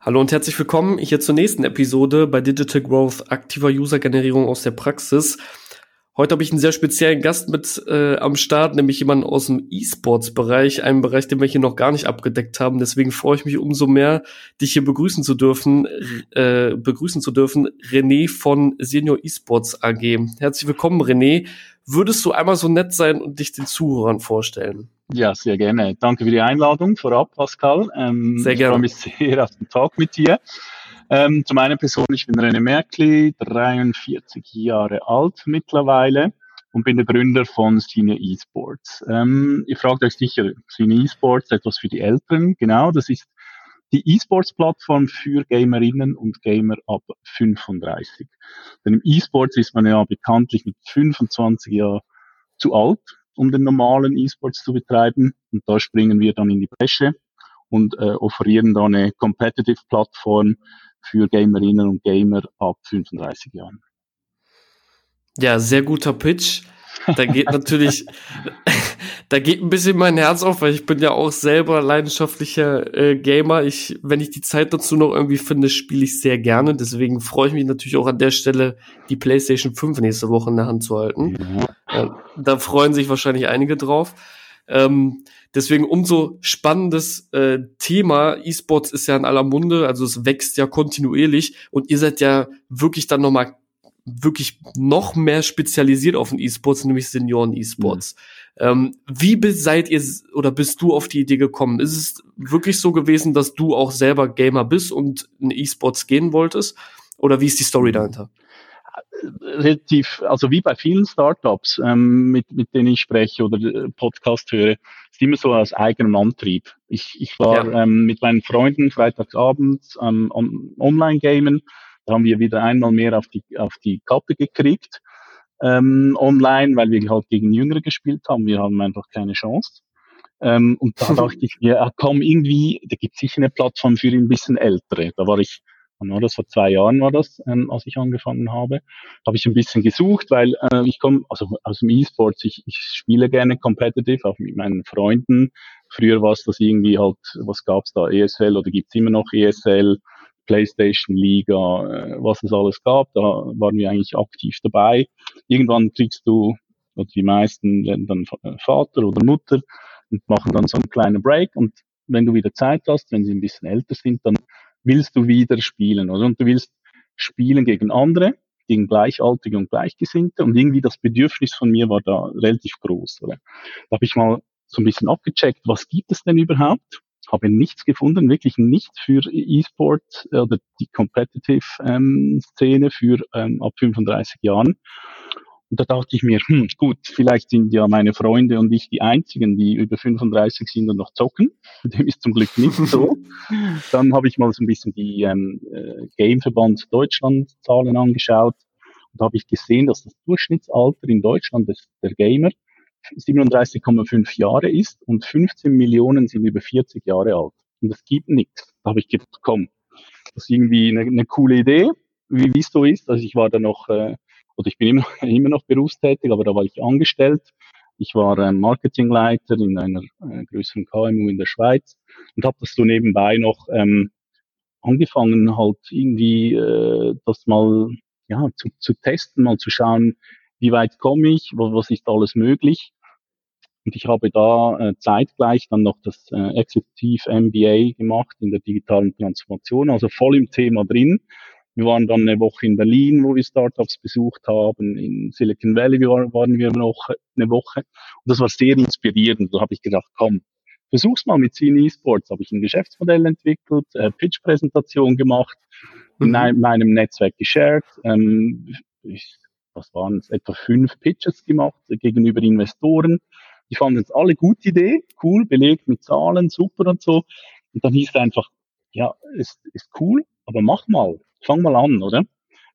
Hallo und herzlich willkommen hier zur nächsten Episode bei Digital Growth aktiver User-Generierung aus der Praxis. Heute habe ich einen sehr speziellen Gast mit äh, am Start, nämlich jemanden aus dem E-Sports-Bereich, einem Bereich, den wir hier noch gar nicht abgedeckt haben. Deswegen freue ich mich umso mehr, dich hier begrüßen zu dürfen, äh, begrüßen zu dürfen, René von Senior E-Sports AG. Herzlich willkommen, René. Würdest du einmal so nett sein und dich den Zuhörern vorstellen? Ja, sehr gerne. Danke für die Einladung vorab, Pascal. Ähm, sehr gerne. Ich freue mich sehr auf den Talk mit dir. Ähm, zu meiner Person, ich bin René Merkli, 43 Jahre alt mittlerweile und bin der Gründer von Senior Esports. Ähm, ihr fragt euch sicher, Senior Esports, etwas für die Älteren. Genau, das ist die E-Sports-Plattform für Gamerinnen und Gamer ab 35. Denn im E-Sports ist man ja bekanntlich mit 25 Jahren zu alt um den normalen E-Sports zu betreiben. Und da springen wir dann in die Bresche und äh, offerieren da eine Competitive-Plattform für Gamerinnen und Gamer ab 35 Jahren. Ja, sehr guter Pitch. Da geht natürlich, da geht ein bisschen mein Herz auf, weil ich bin ja auch selber leidenschaftlicher äh, Gamer. Ich, wenn ich die Zeit dazu noch irgendwie finde, spiele ich sehr gerne. Deswegen freue ich mich natürlich auch an der Stelle, die PlayStation 5 nächste Woche in der Hand zu halten. Ja. Äh, da freuen sich wahrscheinlich einige drauf. Ähm, deswegen umso spannendes äh, Thema. E-Sports ist ja in aller Munde, also es wächst ja kontinuierlich und ihr seid ja wirklich dann nochmal wirklich noch mehr spezialisiert auf den E-Sports, nämlich Senioren-E-Sports. Mhm. Ähm, wie seid ihr oder bist du auf die Idee gekommen? Ist es wirklich so gewesen, dass du auch selber Gamer bist und in E-Sports gehen wolltest? Oder wie ist die Story dahinter? relativ, also wie bei vielen Startups, ähm, mit, mit denen ich spreche oder äh, Podcast höre, ist immer so aus eigenem Antrieb. Ich, ich war ja. ähm, mit meinen Freunden freitagsabends on, online gamen haben wir wieder einmal mehr auf die, auf die Kappe gekriegt ähm, online, weil wir halt gegen Jüngere gespielt haben. Wir haben einfach keine Chance. Ähm, und da dachte ich mir, ah, komm, irgendwie, da gibt es sicher eine Plattform für ein bisschen Ältere. Da war ich, wann war das? Vor zwei Jahren war das, ähm, als ich angefangen habe. Habe ich ein bisschen gesucht, weil äh, ich komme also aus dem E-Sports, ich, ich spiele gerne competitive, auch mit meinen Freunden. Früher war es das irgendwie halt, was gab's da, ESL oder gibt's immer noch ESL, PlayStation Liga, äh, was es alles gab. Da waren wir eigentlich aktiv dabei. Irgendwann kriegst du, oder die meisten werden dann äh, Vater oder Mutter und machen dann so einen kleinen Break. Und wenn du wieder Zeit hast, wenn sie ein bisschen älter sind, dann willst du wieder spielen, oder? Und du willst spielen gegen andere, gegen Gleichaltrige und Gleichgesinnte. Und irgendwie das Bedürfnis von mir war da relativ groß, oder? Da habe ich mal so ein bisschen abgecheckt, was gibt es denn überhaupt? Habe nichts gefunden, wirklich nichts für E-Sport oder die Competitive-Szene ähm, für ähm, ab 35 Jahren. Und da dachte ich mir, hm, gut, vielleicht sind ja meine Freunde und ich die einzigen, die über 35 sind und noch zocken. Dem ist zum Glück nicht so. Dann habe ich mal so ein bisschen die ähm, äh, Gameverband Deutschland Zahlen angeschaut und habe ich gesehen, dass das Durchschnittsalter in Deutschland des, der Gamer 37,5 Jahre ist und 15 Millionen sind über 40 Jahre alt. Und es gibt nichts. Da habe ich gedacht, komm, das ist irgendwie eine, eine coole Idee, wie es so ist. Also ich war da noch, äh, oder ich bin immer, immer noch berufstätig, aber da war ich angestellt. Ich war äh, Marketingleiter in einer äh, größeren KMU in der Schweiz und habe das so nebenbei noch ähm, angefangen, halt irgendwie äh, das mal ja, zu, zu testen, mal zu schauen, wie weit komme ich, was ist alles möglich. Und ich habe da äh, zeitgleich dann noch das äh, Executive MBA gemacht in der digitalen Transformation, also voll im Thema drin. Wir waren dann eine Woche in Berlin, wo wir Startups besucht haben. In Silicon Valley waren wir noch eine Woche. Und das war sehr inspirierend. Da habe ich gedacht, komm, versuch's mal mit Cine Esports. Habe ich ein Geschäftsmodell entwickelt, äh, Pitch-Präsentation gemacht, in mhm. meinem Netzwerk geshared. Ähm, ich, was waren es, etwa fünf Pitches gemacht gegenüber Investoren. Die fanden es alle gute Idee, cool, belegt mit Zahlen, super und so. Und dann hieß es einfach, ja, ist, ist cool, aber mach mal, fang mal an, oder?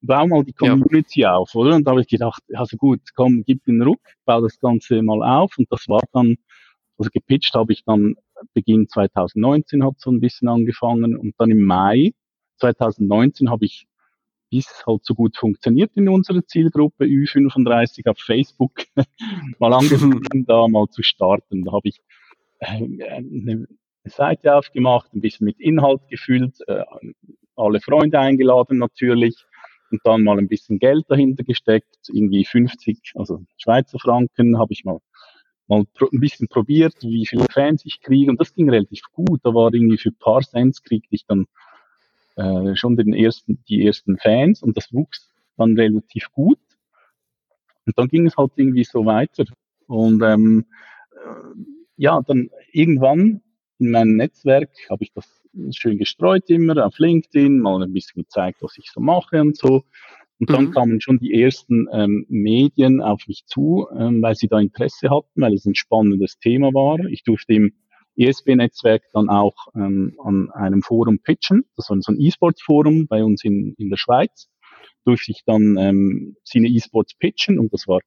Bau mal die Community ja. auf, oder? Und da habe ich gedacht, also gut, komm, gib den Ruck, bau das Ganze mal auf. Und das war dann, also gepitcht habe ich dann Beginn 2019 hat so ein bisschen angefangen und dann im Mai 2019 habe ich wie es halt so gut funktioniert in unserer Zielgruppe Ü35 auf Facebook, mal angefangen, da mal zu starten. Da habe ich äh, eine eine Seite aufgemacht, ein bisschen mit Inhalt gefüllt, äh, alle Freunde eingeladen natürlich und dann mal ein bisschen Geld dahinter gesteckt, irgendwie 50, also Schweizer Franken habe ich mal mal ein bisschen probiert, wie viele Fans ich kriege und das ging relativ gut. Da war irgendwie für ein paar Cents kriegte ich dann äh, schon den ersten, die ersten Fans und das wuchs dann relativ gut. Und dann ging es halt irgendwie so weiter. Und ähm, äh, ja, dann irgendwann in meinem Netzwerk habe ich das schön gestreut immer auf LinkedIn, mal ein bisschen gezeigt, was ich so mache und so. Und dann mhm. kamen schon die ersten ähm, Medien auf mich zu, ähm, weil sie da Interesse hatten, weil es ein spannendes Thema war. Ich durfte im ESB-Netzwerk dann auch ähm, an einem Forum pitchen. Das war so ein E-Sports-Forum bei uns in, in der Schweiz. Durfte ich dann ähm, Cine E-Sports pitchen und das war,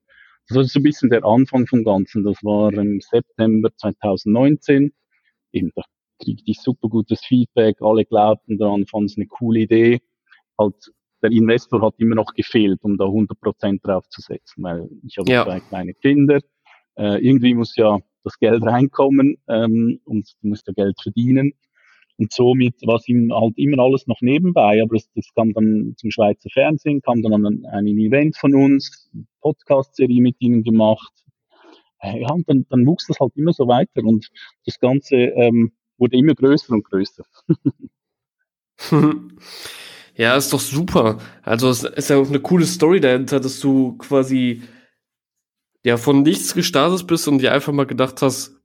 das war so ein bisschen der Anfang vom Ganzen. Das war im September 2019. Eben, da kriegte ich super gutes Feedback. Alle glaubten daran, fanden es eine coole Idee. Halt, der Investor hat immer noch gefehlt, um da 100 Prozent draufzusetzen, weil ich habe ja. zwei kleine Kinder. Äh, irgendwie muss ja das Geld reinkommen ähm, und du musst ja Geld verdienen. Und somit war es ihm halt immer alles noch nebenbei, aber das, das kam dann zum Schweizer Fernsehen, kam dann an ein Event von uns, Podcast-Serie mit ihnen gemacht. Äh, ja, und dann, dann wuchs das halt immer so weiter und das Ganze ähm, wurde immer größer und größer. ja, ist doch super. Also es ist ja auch eine coole Story dahinter, dass du quasi ja von nichts gestartet bist und dir einfach mal gedacht hast,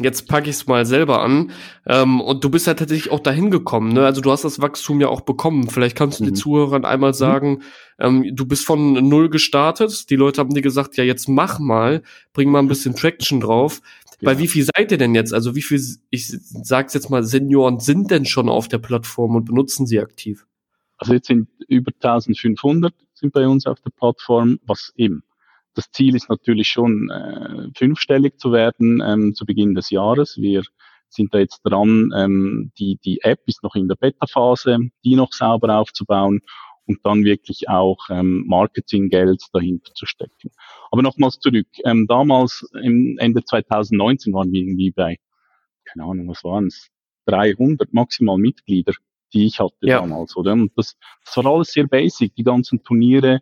jetzt packe ich es mal selber an. Ähm, und du bist ja tatsächlich auch dahin gekommen. Ne? Also du hast das Wachstum ja auch bekommen. Vielleicht kannst du mhm. den Zuhörern einmal mhm. sagen, ähm, du bist von null gestartet. Die Leute haben dir gesagt, ja jetzt mach mal, bring mal ein bisschen Traction drauf. Ja. Bei wie viel seid ihr denn jetzt? Also wie viel, ich sag's jetzt mal, Senioren sind denn schon auf der Plattform und benutzen sie aktiv? Also jetzt sind über 1500 sind bei uns auf der Plattform, was eben das Ziel ist natürlich schon, äh, fünfstellig zu werden ähm, zu Beginn des Jahres. Wir sind da jetzt dran, ähm, die, die App ist noch in der Beta-Phase, die noch sauber aufzubauen und dann wirklich auch ähm, Marketinggeld dahinter zu stecken. Aber nochmals zurück. Ähm, damals im Ende 2019 waren wir irgendwie bei, keine Ahnung, was waren es, 300 maximal Mitglieder, die ich hatte ja. damals, oder? Und das, das war alles sehr basic. Die ganzen Turniere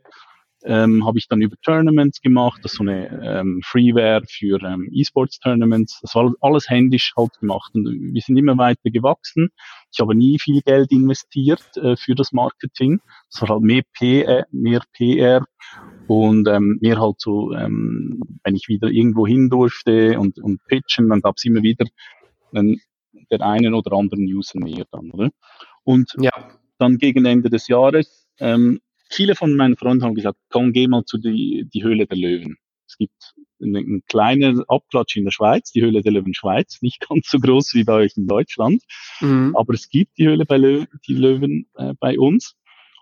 ähm, habe ich dann über Tournaments gemacht, das ist so eine ähm, Freeware für ähm, E-Sports-Tournaments. Das war alles händisch halt gemacht und wir sind immer weiter gewachsen. Ich habe nie viel Geld investiert äh, für das Marketing. Das war halt mehr PR, mehr PR und ähm, mehr halt so, ähm, wenn ich wieder irgendwo hin durfte und, und pitchen, dann gab es immer wieder ähm, der einen oder anderen User mehr dann, oder? Und ja. dann gegen Ende des Jahres ähm, viele von meinen Freunden haben gesagt, komm, geh mal zu die, die Höhle der Löwen. Es gibt einen, einen kleinen Abklatsch in der Schweiz, die Höhle der Löwen Schweiz, nicht ganz so groß wie bei euch in Deutschland, mhm. aber es gibt die Höhle bei Löwen, die Löwen äh, bei uns.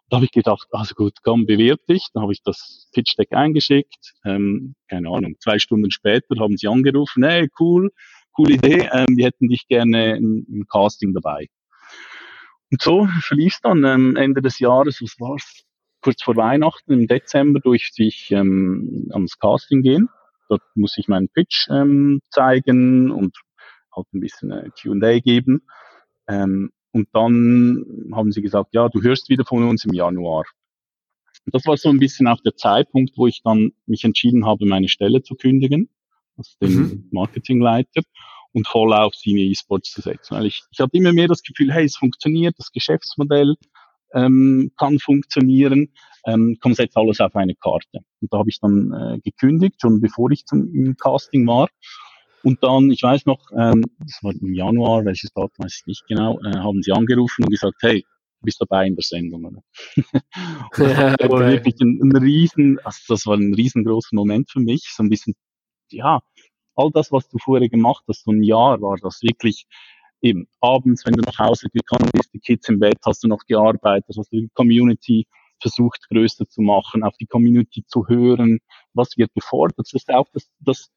Da habe ich gedacht, also gut, komm, bewirb dich. Dann habe ich das Pitch Deck eingeschickt. Ähm, keine Ahnung, zwei Stunden später haben sie angerufen, hey, cool, coole Idee, ähm, wir hätten dich gerne im, Casting dabei. Und so verlief es dann ähm, Ende des Jahres, was war's? Kurz vor Weihnachten im Dezember durfte ich ähm, ans Casting gehen. Dort muss ich meinen Pitch ähm, zeigen und halt ein bisschen äh, Q&A geben. Ähm, und dann haben sie gesagt, ja, du hörst wieder von uns im Januar. Und das war so ein bisschen auch der Zeitpunkt, wo ich dann mich entschieden habe, meine Stelle zu kündigen, als den mhm. Marketingleiter und voll auf Senior E-Sports zu setzen. Weil ich, ich hatte immer mehr das Gefühl, hey, es funktioniert, das Geschäftsmodell ähm, kann funktionieren, ähm, kommt jetzt alles auf eine Karte. Und da habe ich dann äh, gekündigt, schon bevor ich zum im Casting war. Und dann, ich weiß noch, ähm, das war im Januar, welches Datum weiß ich nicht genau, äh, haben sie angerufen und gesagt, hey, du bist dabei in der Sendung. Oder? das war wirklich ein, ein riesen, also das war ein riesengroßer Moment für mich, so ein bisschen, ja, all das, was du vorher gemacht hast, so ein Jahr war das wirklich eben abends, wenn du nach Hause gekommen bist, die Kids im Bett, hast du noch gearbeitet, hast du die Community versucht größer zu machen, auf die Community zu hören, was wird gefordert. Das ist auch das, das,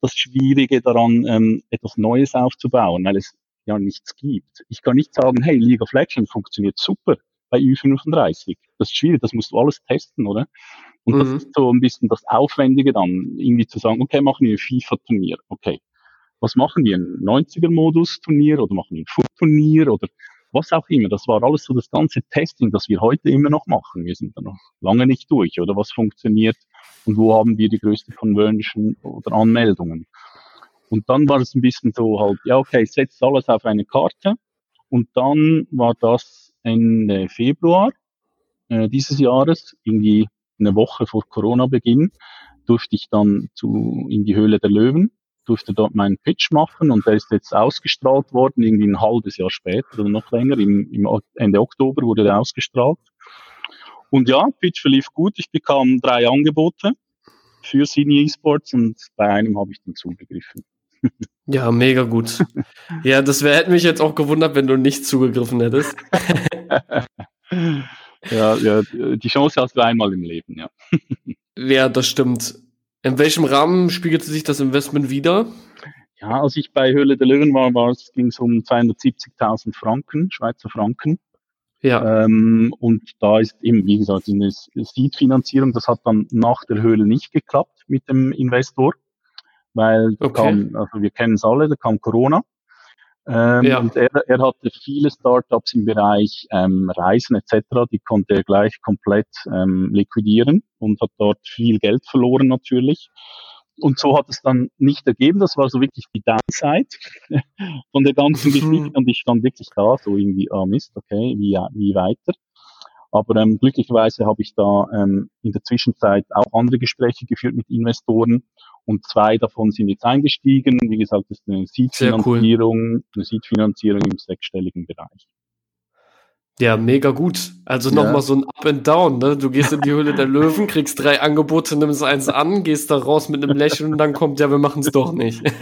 das Schwierige daran, ähm, etwas Neues aufzubauen, weil es ja nichts gibt. Ich kann nicht sagen, hey, League of Legends funktioniert super bei Ü35. Das ist schwierig, das musst du alles testen, oder? Und mhm. das ist so ein bisschen das Aufwendige dann, irgendwie zu sagen, okay, machen wir ein FIFA-Turnier, okay was machen wir? Ein 90er-Modus-Turnier oder machen wir ein Foot-Turnier oder was auch immer. Das war alles so das ganze Testing, das wir heute immer noch machen. Wir sind da noch lange nicht durch, oder was funktioniert und wo haben wir die größte Conversion oder Anmeldungen. Und dann war es ein bisschen so halt, ja, okay, setzt alles auf eine Karte. Und dann war das Ende Februar äh, dieses Jahres, irgendwie eine Woche vor Corona-Beginn, durfte ich dann zu, in die Höhle der Löwen, durfte dort meinen Pitch machen und der ist jetzt ausgestrahlt worden, irgendwie ein halbes Jahr später oder noch länger, im, im Ende Oktober wurde der ausgestrahlt. Und ja, Pitch verlief gut, ich bekam drei Angebote für Senior Esports und bei einem habe ich dann zugegriffen. Ja, mega gut. ja, das wär, hätte mich jetzt auch gewundert, wenn du nicht zugegriffen hättest. ja, ja, die Chance hast du einmal im Leben, ja. ja, das stimmt. In welchem Rahmen spiegelte sich das Investment wieder? Ja, als ich bei Höhle der Löwen war, war es, ging es um 270.000 Franken, Schweizer Franken. Ja. Ähm, und da ist eben, wie gesagt, eine Seed-Finanzierung, das hat dann nach der Höhle nicht geklappt mit dem Investor weil okay. kam, also wir kennen es alle, da kam Corona. Ähm, ja. Und er, er hatte viele Startups im Bereich ähm, Reisen etc., die konnte er gleich komplett ähm, liquidieren und hat dort viel Geld verloren natürlich. Und so hat es dann nicht ergeben. Das war so wirklich die Downside von der ganzen mhm. Geschichte. Und ich stand wirklich da, so irgendwie, ah Mist, okay, wie, wie weiter. Aber ähm, glücklicherweise habe ich da ähm, in der Zwischenzeit auch andere Gespräche geführt mit Investoren und zwei davon sind jetzt eingestiegen. Wie gesagt, das ist eine Seed-Finanzierung, cool. eine Seed-Finanzierung im sechsstelligen Bereich. Ja, mega gut. Also ja. nochmal so ein Up and Down, ne? Du gehst in die Höhle der Löwen, kriegst drei Angebote, nimmst eins an, gehst da raus mit einem Lächeln und dann kommt, ja, wir machen es doch nicht.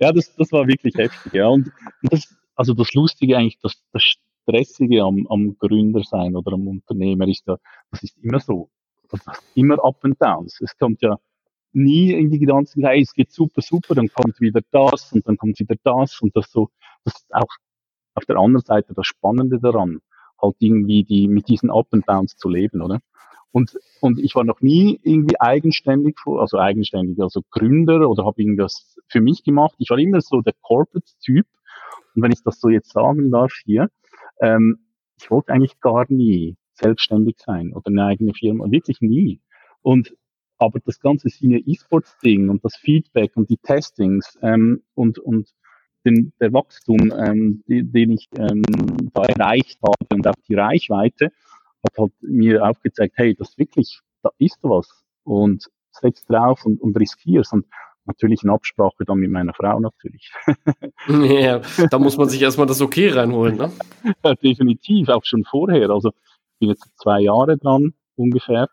ja, das, das war wirklich heftig, ja. Und das, also das Lustige eigentlich, das, das Stressige am, am Gründer sein oder am Unternehmer ist ja, das ist immer so. Das ist immer Up and Downs. Es kommt ja nie in die Gedanken, hey, es geht super, super, dann kommt wieder das und dann kommt wieder das und das so, das ist auch auf der anderen Seite das Spannende daran, halt irgendwie die, mit diesen Up and Downs zu leben, oder? Und, und ich war noch nie irgendwie eigenständig, also eigenständig, also Gründer oder habe irgendwas für mich gemacht. Ich war immer so der Corporate-Typ. Und wenn ich das so jetzt sagen darf hier, ähm, ich wollte eigentlich gar nie selbstständig sein oder eine eigene Firma, wirklich nie. Und aber das ganze Senior E-Sports-Ding und das Feedback und die Testings ähm, und, und den, der Wachstum, ähm, die, den ich ähm, da erreicht habe und auch die Reichweite, hat halt mir aufgezeigt, hey, das wirklich, da ist was und setz drauf und, und riskierst. Und natürlich in Absprache dann mit meiner Frau natürlich. ja, da muss man sich erstmal das Okay reinholen, ne? Ja, definitiv, auch schon vorher. Also ich bin jetzt zwei Jahre dran ungefähr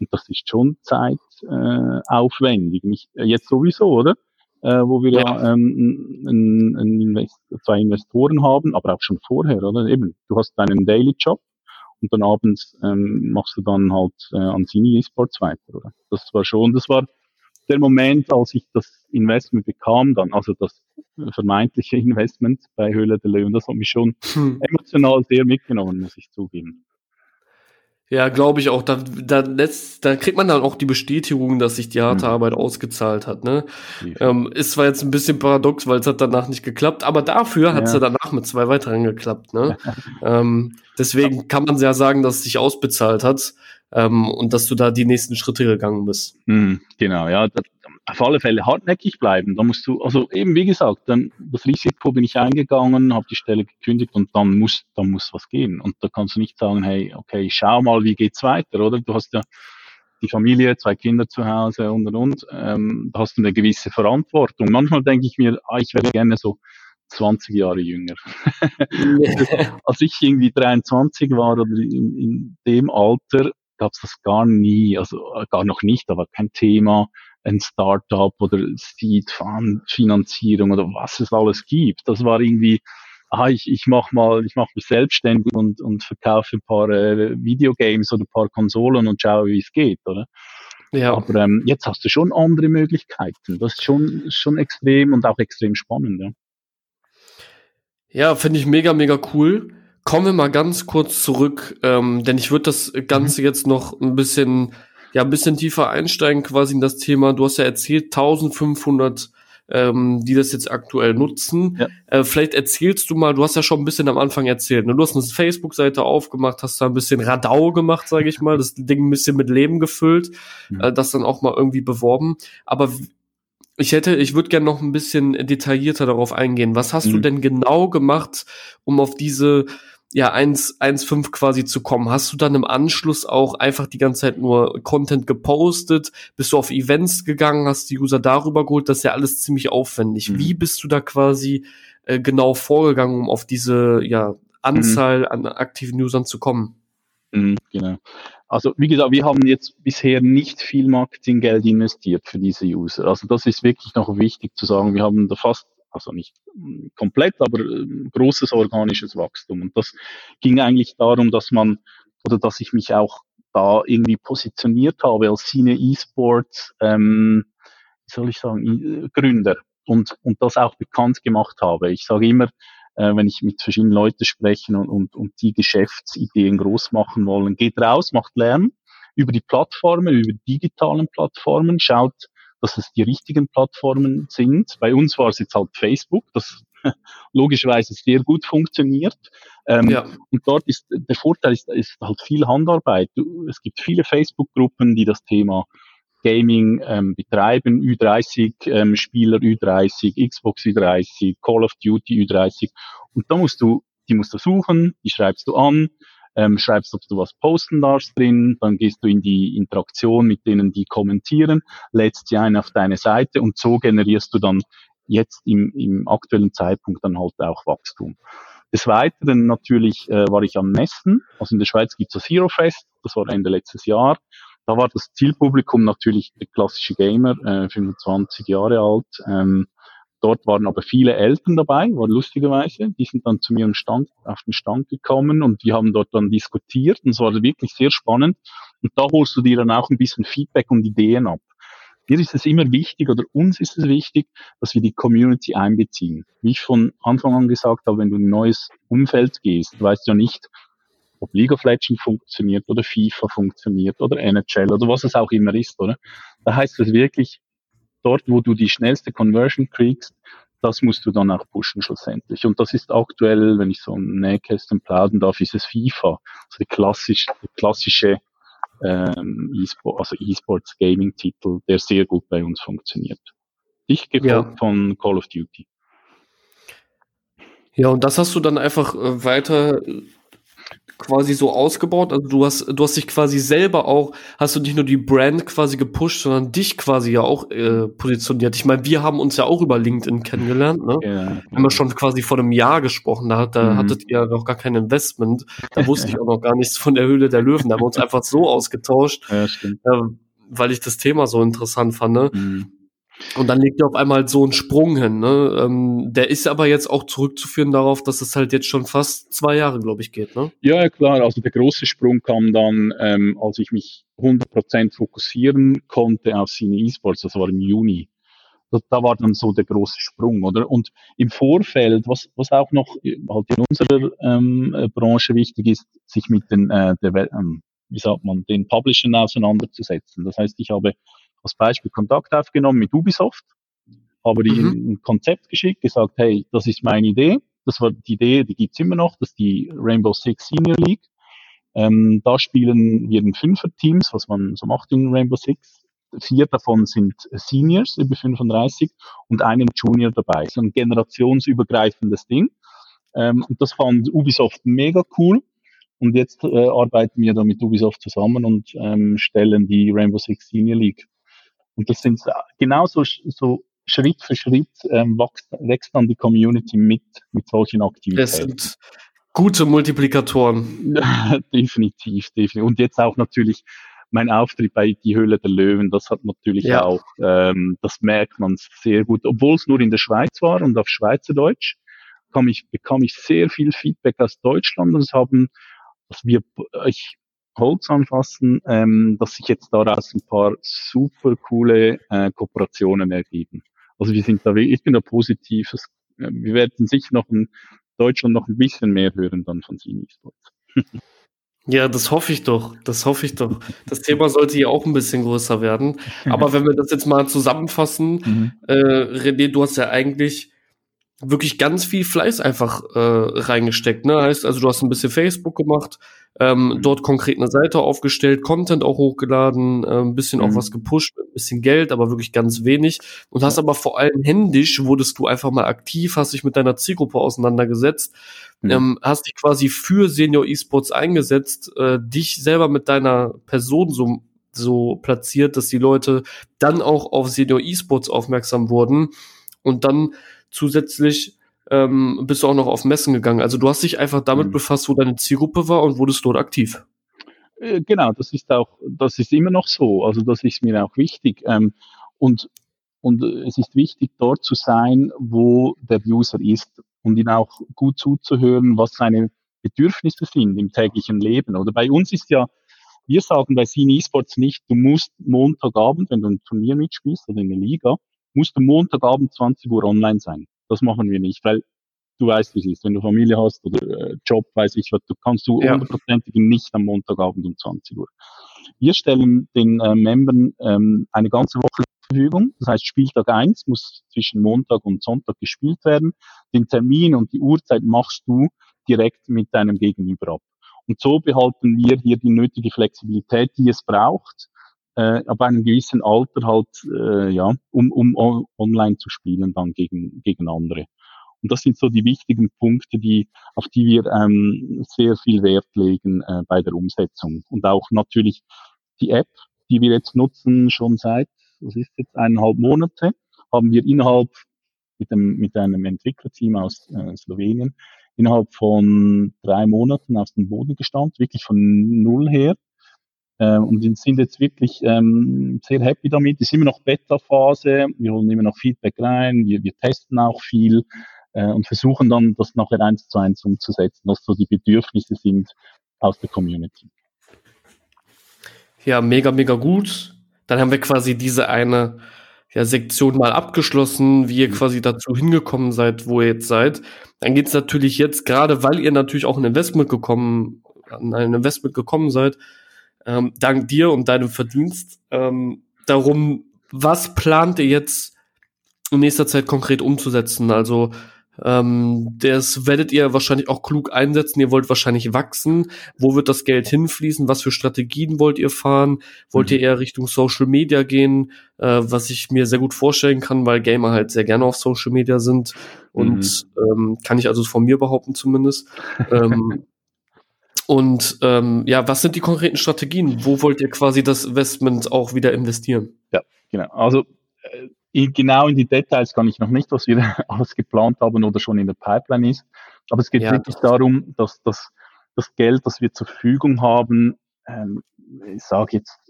und das ist schon zeitaufwendig. Äh, Nicht, äh, jetzt sowieso, oder? Äh, wo wir ja, ja ähm, ein, ein Invest zwei Investoren haben, aber auch schon vorher, oder? Eben, du hast deinen Daily Job und dann abends ähm, machst du dann halt äh, an Cine Esports weiter, oder? Das war schon, das war der Moment, als ich das Investment bekam, dann, also das vermeintliche Investment bei Höhle der Löwen, das hat mich schon hm. emotional sehr mitgenommen, muss ich zugeben. Ja, glaube ich auch. Da, da, letzt, da kriegt man dann auch die Bestätigung, dass sich die harte mhm. Arbeit ausgezahlt hat. Ne? Ähm, ist zwar jetzt ein bisschen paradox, weil es hat danach nicht geklappt, aber dafür hat es ja. ja danach mit zwei weiteren geklappt. Ne? ähm, deswegen kann man ja sagen, dass es sich ausbezahlt hat ähm, und dass du da die nächsten Schritte gegangen bist. Mhm, genau, ja. Das, auf alle Fälle hartnäckig bleiben. Da musst du, also eben wie gesagt, dann das Risiko bin ich eingegangen, habe die Stelle gekündigt und dann muss, dann muss was gehen. Und da kannst du nicht sagen, hey, okay, schau mal, wie geht's weiter, oder? Du hast ja die Familie, zwei Kinder zu Hause und und und. Ähm, da hast du eine gewisse Verantwortung. Manchmal denke ich mir, ah, ich wäre gerne so 20 Jahre jünger. Als ich irgendwie 23 war oder in, in dem Alter, gab es das gar nie, also äh, gar noch nicht, aber kein Thema ein Startup oder Seed-Finanzierung oder was es alles gibt. Das war irgendwie, ah, ich, ich mach mal, ich mach mich selbstständig und, und verkaufe ein paar äh, Videogames oder ein paar Konsolen und schaue, wie es geht, oder? Ja. Aber ähm, jetzt hast du schon andere Möglichkeiten. Das ist schon, schon extrem und auch extrem spannend, ja. Ja, finde ich mega, mega cool. Kommen wir mal ganz kurz zurück, ähm, denn ich würde das Ganze mhm. jetzt noch ein bisschen ja ein bisschen tiefer einsteigen quasi in das Thema. Du hast ja erzählt, 1500 ähm, die das jetzt aktuell nutzen. Ja. Äh, vielleicht erzählst du mal, du hast ja schon ein bisschen am Anfang erzählt, ne? du hast eine Facebook-Seite aufgemacht, hast da ein bisschen Radau gemacht, sage ich mal, das Ding ein bisschen mit Leben gefüllt, mhm. äh, das dann auch mal irgendwie beworben. Aber ich hätte, ich würde gerne noch ein bisschen detaillierter darauf eingehen. Was hast mhm. du denn genau gemacht, um auf diese ja 1 1.5 quasi zu kommen? Hast du dann im Anschluss auch einfach die ganze Zeit nur Content gepostet? Bist du auf Events gegangen, hast die User darüber geholt? Das ist ja alles ziemlich aufwendig. Mhm. Wie bist du da quasi äh, genau vorgegangen, um auf diese ja Anzahl mhm. an aktiven Usern zu kommen? Mhm, genau. Also wie gesagt, wir haben jetzt bisher nicht viel Marketinggeld investiert für diese User. Also das ist wirklich noch wichtig zu sagen. Wir haben da fast, also nicht komplett, aber äh, großes organisches Wachstum. Und das ging eigentlich darum, dass man oder dass ich mich auch da irgendwie positioniert habe als Cine E-Sports, ähm, wie soll ich sagen, Gründer und, und das auch bekannt gemacht habe. Ich sage immer, äh, wenn ich mit verschiedenen Leuten spreche und, und, und die Geschäftsideen groß machen wollen. Geht raus, macht Lernen über die Plattformen, über digitalen Plattformen, schaut, dass es die richtigen Plattformen sind. Bei uns war es jetzt halt Facebook, das logischerweise sehr gut funktioniert. Ähm, ja. Und dort ist der Vorteil ist, ist halt viel Handarbeit. Es gibt viele Facebook-Gruppen, die das Thema Gaming ähm, betreiben, Ü30 ähm, Spieler, Ü30, Xbox Ü30, Call of Duty Ü30. Und da musst du, die musst du suchen, die schreibst du an, ähm, schreibst, ob du was posten darfst drin, dann gehst du in die Interaktion mit denen, die kommentieren, lädst sie ein auf deine Seite und so generierst du dann jetzt im, im aktuellen Zeitpunkt dann halt auch Wachstum. Des Weiteren natürlich äh, war ich am Messen, also in der Schweiz gibt es das Hero Fest, das war Ende letztes Jahr. Da war das Zielpublikum natürlich der klassische Gamer, äh, 25 Jahre alt. Ähm, dort waren aber viele Eltern dabei, war lustigerweise. Die sind dann zu mir Stand, auf den Stand gekommen und die haben dort dann diskutiert und es war wirklich sehr spannend. Und da holst du dir dann auch ein bisschen Feedback und Ideen ab. Mir ist es immer wichtig oder uns ist es wichtig, dass wir die Community einbeziehen. Wie ich von Anfang an gesagt habe, wenn du in ein neues Umfeld gehst, weißt du ja nicht, ob League of Legends funktioniert oder FIFA funktioniert oder NHL oder was es auch immer ist, oder? Da heißt es wirklich, dort, wo du die schnellste Conversion kriegst, das musst du dann auch pushen schlussendlich. Und das ist aktuell, wenn ich so ein Nähkästchen plaudern darf, ist es FIFA. Also die klassische, die klassische ähm, E-Sport, also E-Sports Gaming Titel, der sehr gut bei uns funktioniert. Dicht gefolgt ja. von Call of Duty. Ja, und das hast du dann einfach äh, weiter quasi so ausgebaut. Also du hast, du hast dich quasi selber auch, hast du nicht nur die Brand quasi gepusht, sondern dich quasi ja auch äh, positioniert. Ich meine, wir haben uns ja auch über LinkedIn kennengelernt, ne? Ja, ja. Haben wir schon quasi vor einem Jahr gesprochen. Da, da mhm. hattet ihr noch gar kein Investment. Da wusste ich auch noch gar nichts von der Höhle der Löwen. Da haben wir uns einfach so ausgetauscht, ja. Äh, weil ich das Thema so interessant fand. Ne? Mhm. Und dann legt er auf einmal so einen Sprung hin. Ne? Ähm, der ist aber jetzt auch zurückzuführen darauf, dass es halt jetzt schon fast zwei Jahre, glaube ich, geht. Ne? Ja, klar. Also der große Sprung kam dann, ähm, als ich mich 100% fokussieren konnte auf Cine E-Sports. Das war im Juni. Da, da war dann so der große Sprung, oder? Und im Vorfeld, was, was auch noch halt in unserer ähm, Branche wichtig ist, sich mit den, äh, der, ähm, wie sagt man, den Publishern auseinanderzusetzen. Das heißt, ich habe als Beispiel Kontakt aufgenommen mit Ubisoft, habe die mhm. ein Konzept geschickt, gesagt, hey, das ist meine Idee. Das war die Idee, die gibt's immer noch, das ist die Rainbow Six Senior League. Ähm, da spielen wir in Fünfer-Teams, was man so macht in Rainbow Six. Vier davon sind Seniors über 35 und einen Junior dabei. So ein generationsübergreifendes Ding. Ähm, und das fand Ubisoft mega cool. Und jetzt äh, arbeiten wir da mit Ubisoft zusammen und ähm, stellen die Rainbow Six Senior League und das sind genauso so Schritt für Schritt ähm, wächst, wächst dann die Community mit, mit solchen Aktivitäten. Das sind gute Multiplikatoren. definitiv, definitiv. Und jetzt auch natürlich mein Auftritt bei Die Höhle der Löwen, das hat natürlich ja. auch, ähm, das merkt man sehr gut. Obwohl es nur in der Schweiz war und auf Schweizerdeutsch, bekam ich, bekam ich sehr viel Feedback aus Deutschland und es haben, dass wir, ich Holz anfassen, ähm, dass sich jetzt daraus ein paar super coole äh, Kooperationen ergeben. Also wir sind da, ich bin da positiv. Äh, wir werden sicher noch in Deutschland noch ein bisschen mehr hören dann von Sini Sports. Ja, das hoffe ich doch. Das hoffe ich doch. Das Thema sollte hier auch ein bisschen größer werden. Aber wenn wir das jetzt mal zusammenfassen, mhm. äh, René, du hast ja eigentlich wirklich ganz viel Fleiß einfach äh, reingesteckt. Ne? Heißt, also du hast ein bisschen Facebook gemacht, ähm, mhm. dort konkret eine Seite aufgestellt, Content auch hochgeladen, äh, ein bisschen mhm. auch was gepusht, ein bisschen Geld, aber wirklich ganz wenig. Und hast aber vor allem händisch, wurdest du einfach mal aktiv, hast dich mit deiner Zielgruppe auseinandergesetzt, mhm. ähm, hast dich quasi für Senior Esports eingesetzt, äh, dich selber mit deiner Person so so platziert, dass die Leute dann auch auf Senior Esports aufmerksam wurden und dann zusätzlich ähm, bist du auch noch auf Messen gegangen. Also du hast dich einfach damit mhm. befasst, wo deine Zielgruppe war und wurdest dort aktiv. Äh, genau, das ist auch, das ist immer noch so. Also das ist mir auch wichtig. Ähm, und, und es ist wichtig, dort zu sein, wo der User ist und ihn auch gut zuzuhören, was seine Bedürfnisse sind im täglichen Leben. Oder bei uns ist ja, wir sagen bei Cine Esports nicht, du musst Montagabend, wenn du ein Turnier mitspielst oder in der Liga, musst du Montagabend 20 Uhr online sein. Das machen wir nicht, weil du weißt, wie es ist. Wenn du Familie hast oder äh, Job, weiß ich was, du kannst du hundertprozentig ja. nicht am Montagabend um 20 Uhr. Wir stellen den äh, Membern ähm, eine ganze Woche zur Verfügung. Das heißt, Spieltag eins muss zwischen Montag und Sonntag gespielt werden. Den Termin und die Uhrzeit machst du direkt mit deinem Gegenüber ab. Und so behalten wir hier die nötige Flexibilität, die es braucht, äh, ab einem gewissen Alter halt, äh, ja, um, um online zu spielen dann gegen, gegen andere. Und das sind so die wichtigen Punkte, die, auf die wir ähm, sehr viel Wert legen äh, bei der Umsetzung. Und auch natürlich die App, die wir jetzt nutzen, schon seit, was ist jetzt, eineinhalb Monate, haben wir innerhalb mit, dem, mit einem Entwicklerteam aus äh, Slowenien innerhalb von drei Monaten aus dem Boden gestanden, wirklich von null her. Äh, und wir sind jetzt wirklich ähm, sehr happy damit. Es ist immer noch Beta-Phase, wir holen immer noch Feedback rein, wir, wir testen auch viel äh, und versuchen dann, das nachher eins zu eins umzusetzen, was so die Bedürfnisse sind aus der Community. Ja, mega, mega gut. Dann haben wir quasi diese eine ja, Sektion mal abgeschlossen, wie ihr mhm. quasi dazu hingekommen seid, wo ihr jetzt seid. Dann geht's natürlich jetzt, gerade weil ihr natürlich auch ein Investment gekommen, an ein Investment gekommen seid, ähm, dank dir und deinem Verdienst, ähm, darum, was plant ihr jetzt in nächster Zeit konkret umzusetzen? Also ähm, das werdet ihr wahrscheinlich auch klug einsetzen. Ihr wollt wahrscheinlich wachsen. Wo wird das Geld hinfließen? Was für Strategien wollt ihr fahren? Wollt ihr mhm. eher Richtung Social Media gehen? Äh, was ich mir sehr gut vorstellen kann, weil Gamer halt sehr gerne auf Social Media sind. Und mhm. ähm, kann ich also von mir behaupten zumindest. ähm, und ähm, ja, was sind die konkreten Strategien? Wo wollt ihr quasi das Investment auch wieder investieren? Ja, genau. Also äh, genau in die Details kann ich noch nicht, was wir alles geplant haben oder schon in der Pipeline ist. Aber es geht ja, wirklich darum, dass das, das Geld, das wir zur Verfügung haben, ähm, ich sage jetzt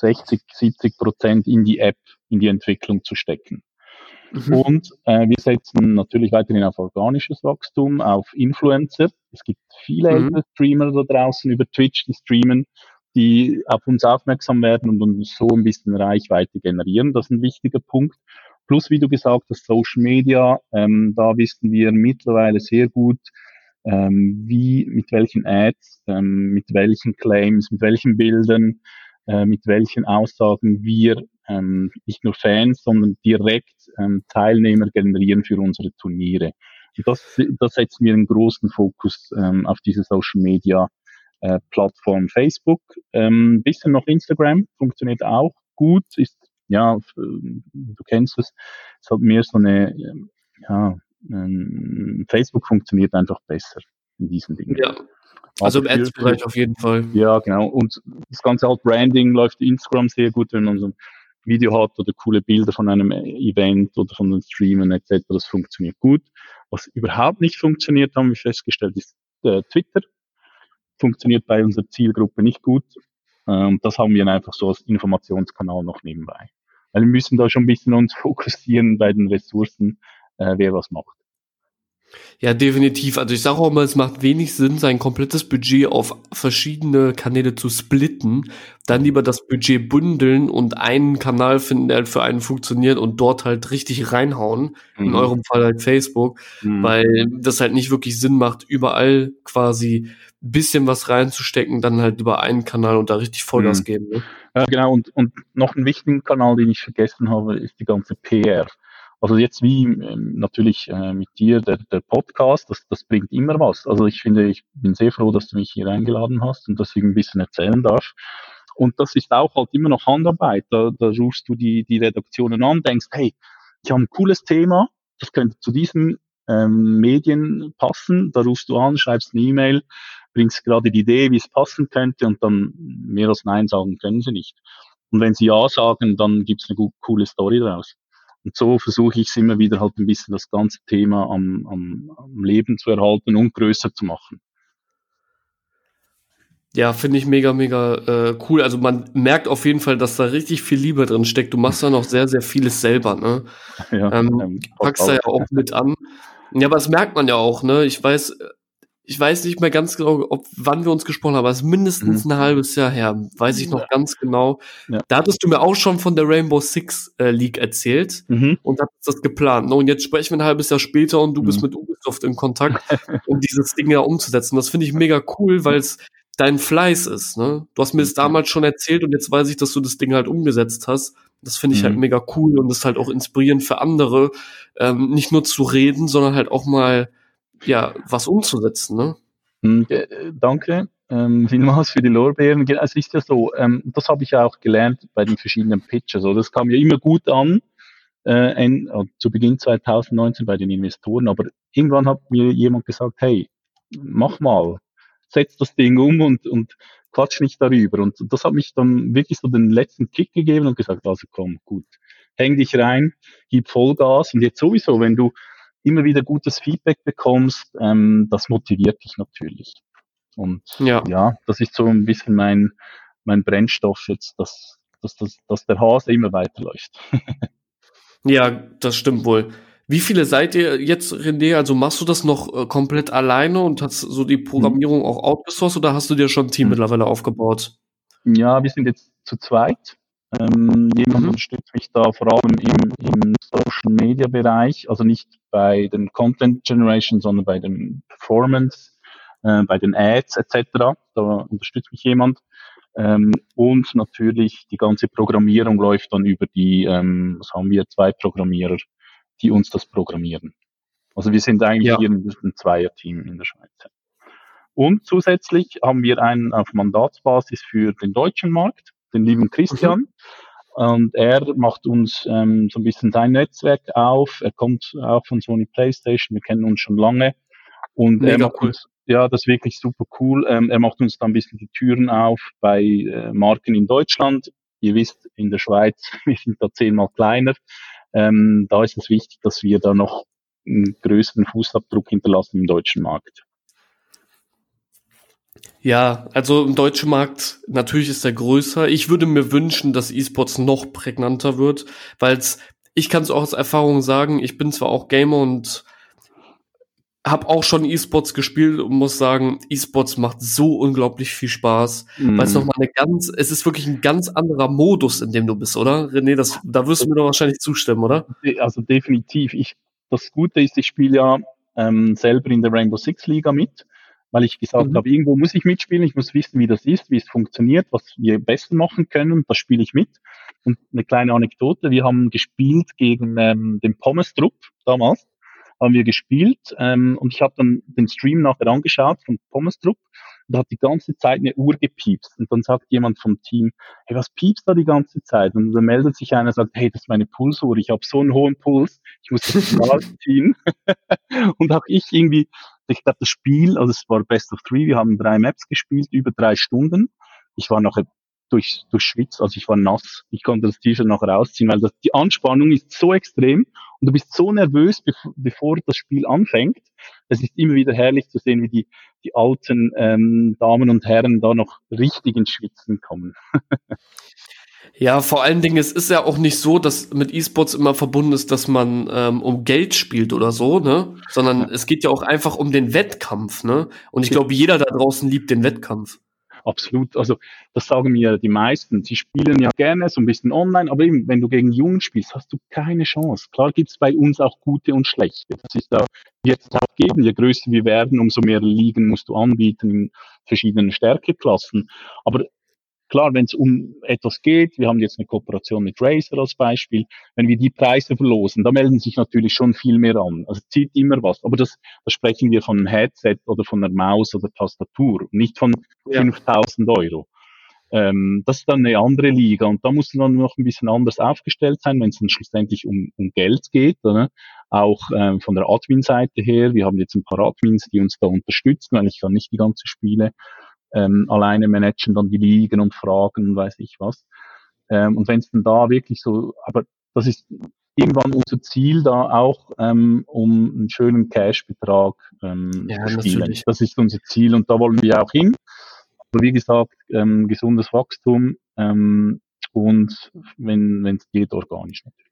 60, 70 Prozent in die App, in die Entwicklung zu stecken. Mhm. Und äh, wir setzen natürlich weiterhin auf organisches Wachstum, auf Influencer. Es gibt viele mhm. ältere Streamer da draußen über Twitch, die streamen, die auf uns aufmerksam werden und uns so ein bisschen Reichweite generieren. Das ist ein wichtiger Punkt. Plus, wie du gesagt hast, Social Media, ähm, da wissen wir mittlerweile sehr gut, ähm, wie, mit welchen Ads, ähm, mit welchen Claims, mit welchen Bildern, äh, mit welchen Aussagen wir ähm, nicht nur Fans, sondern direkt ähm, Teilnehmer generieren für unsere Turniere. Und das, das setzt mir einen großen Fokus ähm, auf diese Social Media äh, Plattform Facebook. Ähm, bisschen noch Instagram funktioniert auch gut. Ist ja, du kennst es. Es hat mehr so eine ja, ähm, Facebook funktioniert einfach besser in diesen Dingen. Ja. Also im Ads-Bereich auf jeden Fall. Ja, genau. Und das ganze halt Branding läuft Instagram sehr gut, wenn man so Video hat oder coole Bilder von einem Event oder von den Streamen etc. Das funktioniert gut. Was überhaupt nicht funktioniert, haben wir festgestellt, ist äh, Twitter. Funktioniert bei unserer Zielgruppe nicht gut. Ähm, das haben wir einfach so als Informationskanal noch nebenbei. Weil wir müssen da schon ein bisschen uns fokussieren bei den Ressourcen, äh, wer was macht. Ja, definitiv. Also ich sage auch mal, es macht wenig Sinn, sein komplettes Budget auf verschiedene Kanäle zu splitten. Dann lieber das Budget bündeln und einen Kanal finden, der halt für einen funktioniert und dort halt richtig reinhauen. Mhm. In eurem Fall halt Facebook, mhm. weil das halt nicht wirklich Sinn macht, überall quasi bisschen was reinzustecken, dann halt über einen Kanal und da richtig Vollgas mhm. geben. Ne? Ja, genau. Und, und noch einen wichtigen Kanal, den ich vergessen habe, ist die ganze PR. Also jetzt wie ähm, natürlich äh, mit dir der, der Podcast, das, das bringt immer was. Also ich finde, ich bin sehr froh, dass du mich hier eingeladen hast und dass ich ein bisschen erzählen darf. Und das ist auch halt immer noch Handarbeit. Da, da rufst du die, die Redaktionen an, denkst, hey, ich habe ein cooles Thema, das könnte zu diesen ähm, Medien passen. Da rufst du an, schreibst eine E-Mail, bringst gerade die Idee, wie es passen könnte und dann mehr als Nein sagen können sie nicht. Und wenn sie Ja sagen, dann gibt's eine coole Story daraus. Und so versuche ich es immer wieder halt ein bisschen das ganze Thema am, am, am Leben zu erhalten und größer zu machen. Ja, finde ich mega, mega äh, cool. Also man merkt auf jeden Fall, dass da richtig viel Liebe drin steckt. Du machst da noch sehr, sehr vieles selber, ne? Ja, ähm, ähm, packst da ja auch mit an. Ja, aber das merkt man ja auch, ne? Ich weiß, ich weiß nicht mehr ganz genau, ob wann wir uns gesprochen haben, aber es ist mindestens mhm. ein halbes Jahr her, weiß ich noch ja. ganz genau. Ja. Da hattest du mir auch schon von der Rainbow Six äh, League erzählt mhm. und hattest das geplant. Und jetzt sprechen wir ein halbes Jahr später und du mhm. bist mit Ubisoft in Kontakt, um dieses Ding ja umzusetzen. Das finde ich mega cool, weil es dein Fleiß ist. Ne? Du hast mir das damals schon erzählt und jetzt weiß ich, dass du das Ding halt umgesetzt hast. Das finde ich halt mhm. mega cool und ist halt auch inspirierend für andere, ähm, nicht nur zu reden, sondern halt auch mal ja, was umzusetzen, ne? Hm, äh, danke ähm, vielmals für die Lorbeeren. Es ist ja so, ähm, das habe ich auch gelernt bei den verschiedenen Pitches. Das kam ja immer gut an, äh, in, äh, zu Beginn 2019 bei den Investoren, aber irgendwann hat mir jemand gesagt, hey, mach mal, setz das Ding um und, und quatsch nicht darüber. Und das hat mich dann wirklich so den letzten Kick gegeben und gesagt, also komm, gut, häng dich rein, gib Vollgas und jetzt sowieso, wenn du immer wieder gutes Feedback bekommst, ähm, das motiviert dich natürlich. Und ja. ja, das ist so ein bisschen mein, mein Brennstoff jetzt, dass, dass, dass, dass der Hase immer weiterläuft. ja, das stimmt wohl. Wie viele seid ihr jetzt, René? Also machst du das noch äh, komplett alleine und hast so die Programmierung mhm. auch outgesourced oder hast du dir schon ein Team mhm. mittlerweile aufgebaut? Ja, wir sind jetzt zu zweit. Ähm, jemand mhm. unterstützt mich da vor allem im, im Social Media Bereich, also nicht bei den Content Generation, sondern bei dem Performance, äh, bei den Ads etc. Da unterstützt mich jemand. Ähm, und natürlich die ganze Programmierung läuft dann über die, ähm, was haben wir, zwei Programmierer, die uns das programmieren. Also wir sind eigentlich ja. hier ein Zweier-Team in der Schweiz. Und zusätzlich haben wir einen auf Mandatsbasis für den deutschen Markt den lieben Christian. Mhm. Und er macht uns ähm, so ein bisschen sein Netzwerk auf. Er kommt auch von Sony PlayStation. Wir kennen uns schon lange. Und Mega er macht cool. uns, ja, das ist wirklich super cool. Ähm, er macht uns da ein bisschen die Türen auf bei äh, Marken in Deutschland. Ihr wisst, in der Schweiz, wir sind da zehnmal kleiner. Ähm, da ist es wichtig, dass wir da noch einen größeren Fußabdruck hinterlassen im deutschen Markt. Ja, also im deutschen Markt natürlich ist er größer. Ich würde mir wünschen, dass E-Sports noch prägnanter wird, weil ich kann es auch aus Erfahrung sagen, ich bin zwar auch Gamer und habe auch schon E-Sports gespielt und muss sagen, E-Sports macht so unglaublich viel Spaß, mm. weil es nochmal eine ganz, es ist wirklich ein ganz anderer Modus, in dem du bist, oder? René, das, da wirst du mir doch wahrscheinlich zustimmen, oder? Also definitiv. Ich, das Gute ist, ich spiele ja ähm, selber in der Rainbow Six Liga mit weil ich gesagt mhm. habe, irgendwo muss ich mitspielen, ich muss wissen, wie das ist, wie es funktioniert, was wir besser machen können, das spiele ich mit. Und eine kleine Anekdote, wir haben gespielt gegen ähm, den Pommes-Trupp damals, haben wir gespielt ähm, und ich habe dann den Stream nachher angeschaut von Pommes Trupp und da hat die ganze Zeit eine Uhr gepiepst und dann sagt jemand vom Team, hey, was piepst da die ganze Zeit? Und dann meldet sich einer und sagt, hey, das ist meine Pulsuhr, ich habe so einen hohen Puls, ich muss das mal ziehen. und auch ich irgendwie ich glaube, das Spiel, also es war Best of Three, wir haben drei Maps gespielt, über drei Stunden. Ich war nachher durch, durch Schwitz, also ich war nass. Ich konnte das T-Shirt noch rausziehen, weil das, die Anspannung ist so extrem und du bist so nervös, bevor, bevor das Spiel anfängt. Es ist immer wieder herrlich zu sehen, wie die, die alten ähm, Damen und Herren da noch richtig ins Schwitzen kommen. Ja, vor allen Dingen, es ist ja auch nicht so, dass mit E-Sports immer verbunden ist, dass man ähm, um Geld spielt oder so, ne? Sondern ja. es geht ja auch einfach um den Wettkampf, ne? Und ich glaube, jeder da draußen liebt den Wettkampf. Absolut. Also das sagen mir die meisten. Sie spielen ja gerne so ein bisschen online, aber eben, wenn du gegen Jungen spielst, hast du keine Chance. Klar gibt's bei uns auch gute und schlechte. Das ist da wird es auch geben. Je größer wir werden, umso mehr Ligen musst du anbieten in verschiedenen Stärkeklassen. Aber Klar, wenn es um etwas geht, wir haben jetzt eine Kooperation mit Razer als Beispiel, wenn wir die Preise verlosen, da melden sich natürlich schon viel mehr an. Also zieht immer was. Aber das, das sprechen wir von einem Headset oder von einer Maus oder Tastatur, nicht von ja. 5000 Euro. Ähm, das ist dann eine andere Liga und da muss man noch ein bisschen anders aufgestellt sein, wenn es dann schlussendlich um, um Geld geht. Oder? Auch ähm, von der Admin-Seite her. Wir haben jetzt ein paar Admins, die uns da unterstützen, weil ich kann nicht die ganze Spiele ähm, alleine managen dann die Ligen und Fragen und weiß ich was. Ähm, und wenn es dann da wirklich so, aber das ist irgendwann unser Ziel da auch, ähm, um einen schönen Cash-Betrag ähm, ja, zu spielen. Natürlich. Das ist unser Ziel und da wollen wir auch hin. Aber wie gesagt, ähm, gesundes Wachstum ähm, und wenn es geht, organisch natürlich.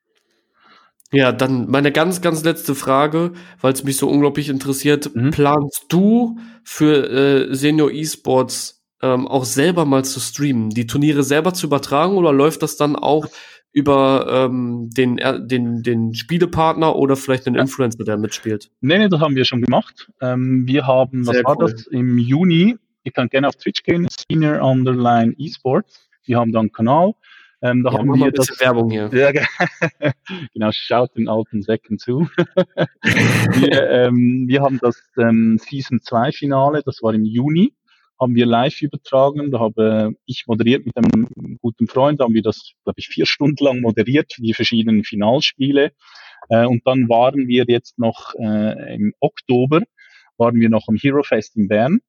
Ja, dann meine ganz, ganz letzte Frage, weil es mich so unglaublich interessiert. Mhm. Planst du für äh, Senior Esports ähm, auch selber mal zu streamen, die Turniere selber zu übertragen oder läuft das dann auch über ähm, den, äh, den, den Spielepartner oder vielleicht einen Influencer, der mitspielt? Nee, nee, das haben wir schon gemacht. Ähm, wir haben, was Sehr war cool. das, im Juni, ihr könnt gerne auf Twitch gehen, Senior Underline Esports. Wir haben dann einen Kanal ähm, da ja, haben wir ein bisschen das, Werbung hier. Ja, genau, schaut den alten Säcken zu. wir, ähm, wir haben das ähm, Season 2 Finale, das war im Juni, haben wir live übertragen. Da habe ich moderiert mit einem guten Freund, da haben wir das, glaube ich, vier Stunden lang moderiert, die verschiedenen Finalspiele. Äh, und dann waren wir jetzt noch äh, im Oktober, waren wir noch am Hero Fest in Bern.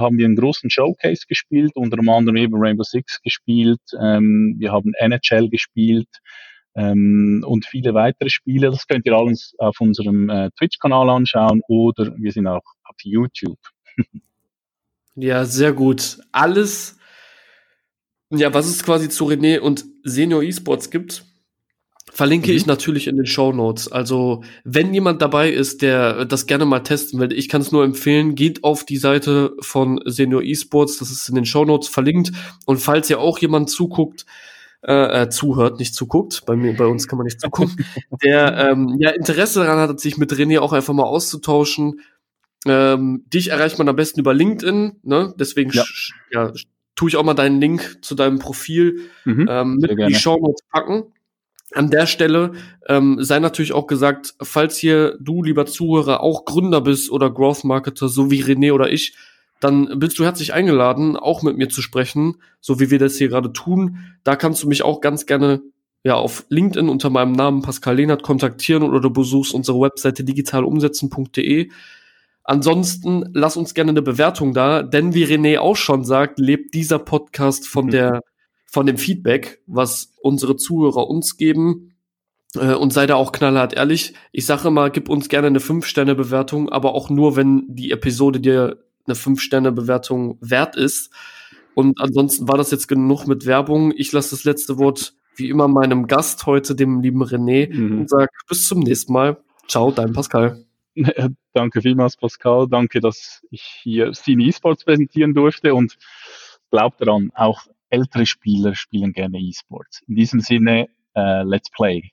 Haben wir einen großen Showcase gespielt, unter anderem eben Rainbow Six gespielt, ähm, wir haben NHL gespielt ähm, und viele weitere Spiele. Das könnt ihr alles auf unserem äh, Twitch-Kanal anschauen oder wir sind auch auf YouTube. ja, sehr gut. Alles, ja, was es quasi zu René und Senior Esports gibt, Verlinke mhm. ich natürlich in den Show Notes. Also, wenn jemand dabei ist, der das gerne mal testen will, ich kann es nur empfehlen, geht auf die Seite von Senior Esports, das ist in den Show Notes verlinkt. Und falls ihr auch jemand zuguckt, äh, äh, zuhört, nicht zuguckt, bei mir, bei uns kann man nicht zugucken, der ähm, ja Interesse daran hat, sich mit René auch einfach mal auszutauschen. Ähm, dich erreicht man am besten über LinkedIn, ne? Deswegen ja. ja tue ich auch mal deinen Link zu deinem Profil mhm, ähm, mit in die Show Notes packen. An der Stelle ähm, sei natürlich auch gesagt, falls hier du, lieber Zuhörer, auch Gründer bist oder Growth Marketer, so wie René oder ich, dann bist du herzlich eingeladen, auch mit mir zu sprechen, so wie wir das hier gerade tun. Da kannst du mich auch ganz gerne ja auf LinkedIn unter meinem Namen Pascal Lehnert kontaktieren oder du besuchst unsere Webseite digitalumsetzen.de. Ansonsten lass uns gerne eine Bewertung da, denn wie René auch schon sagt, lebt dieser Podcast von der von dem Feedback, was unsere Zuhörer uns geben. Äh, und sei da auch knallhart ehrlich. Ich sage immer, gib uns gerne eine 5-Sterne-Bewertung, aber auch nur, wenn die Episode dir eine 5-Sterne-Bewertung wert ist. Und ansonsten war das jetzt genug mit Werbung. Ich lasse das letzte Wort wie immer meinem Gast heute, dem lieben René, mhm. und sag bis zum nächsten Mal. Ciao, dein Pascal. Danke vielmals, Pascal. Danke, dass ich hier Cine Esports präsentieren durfte und glaub daran, auch ältere Spieler spielen gerne E-Sports. In diesem Sinne, uh, let's play.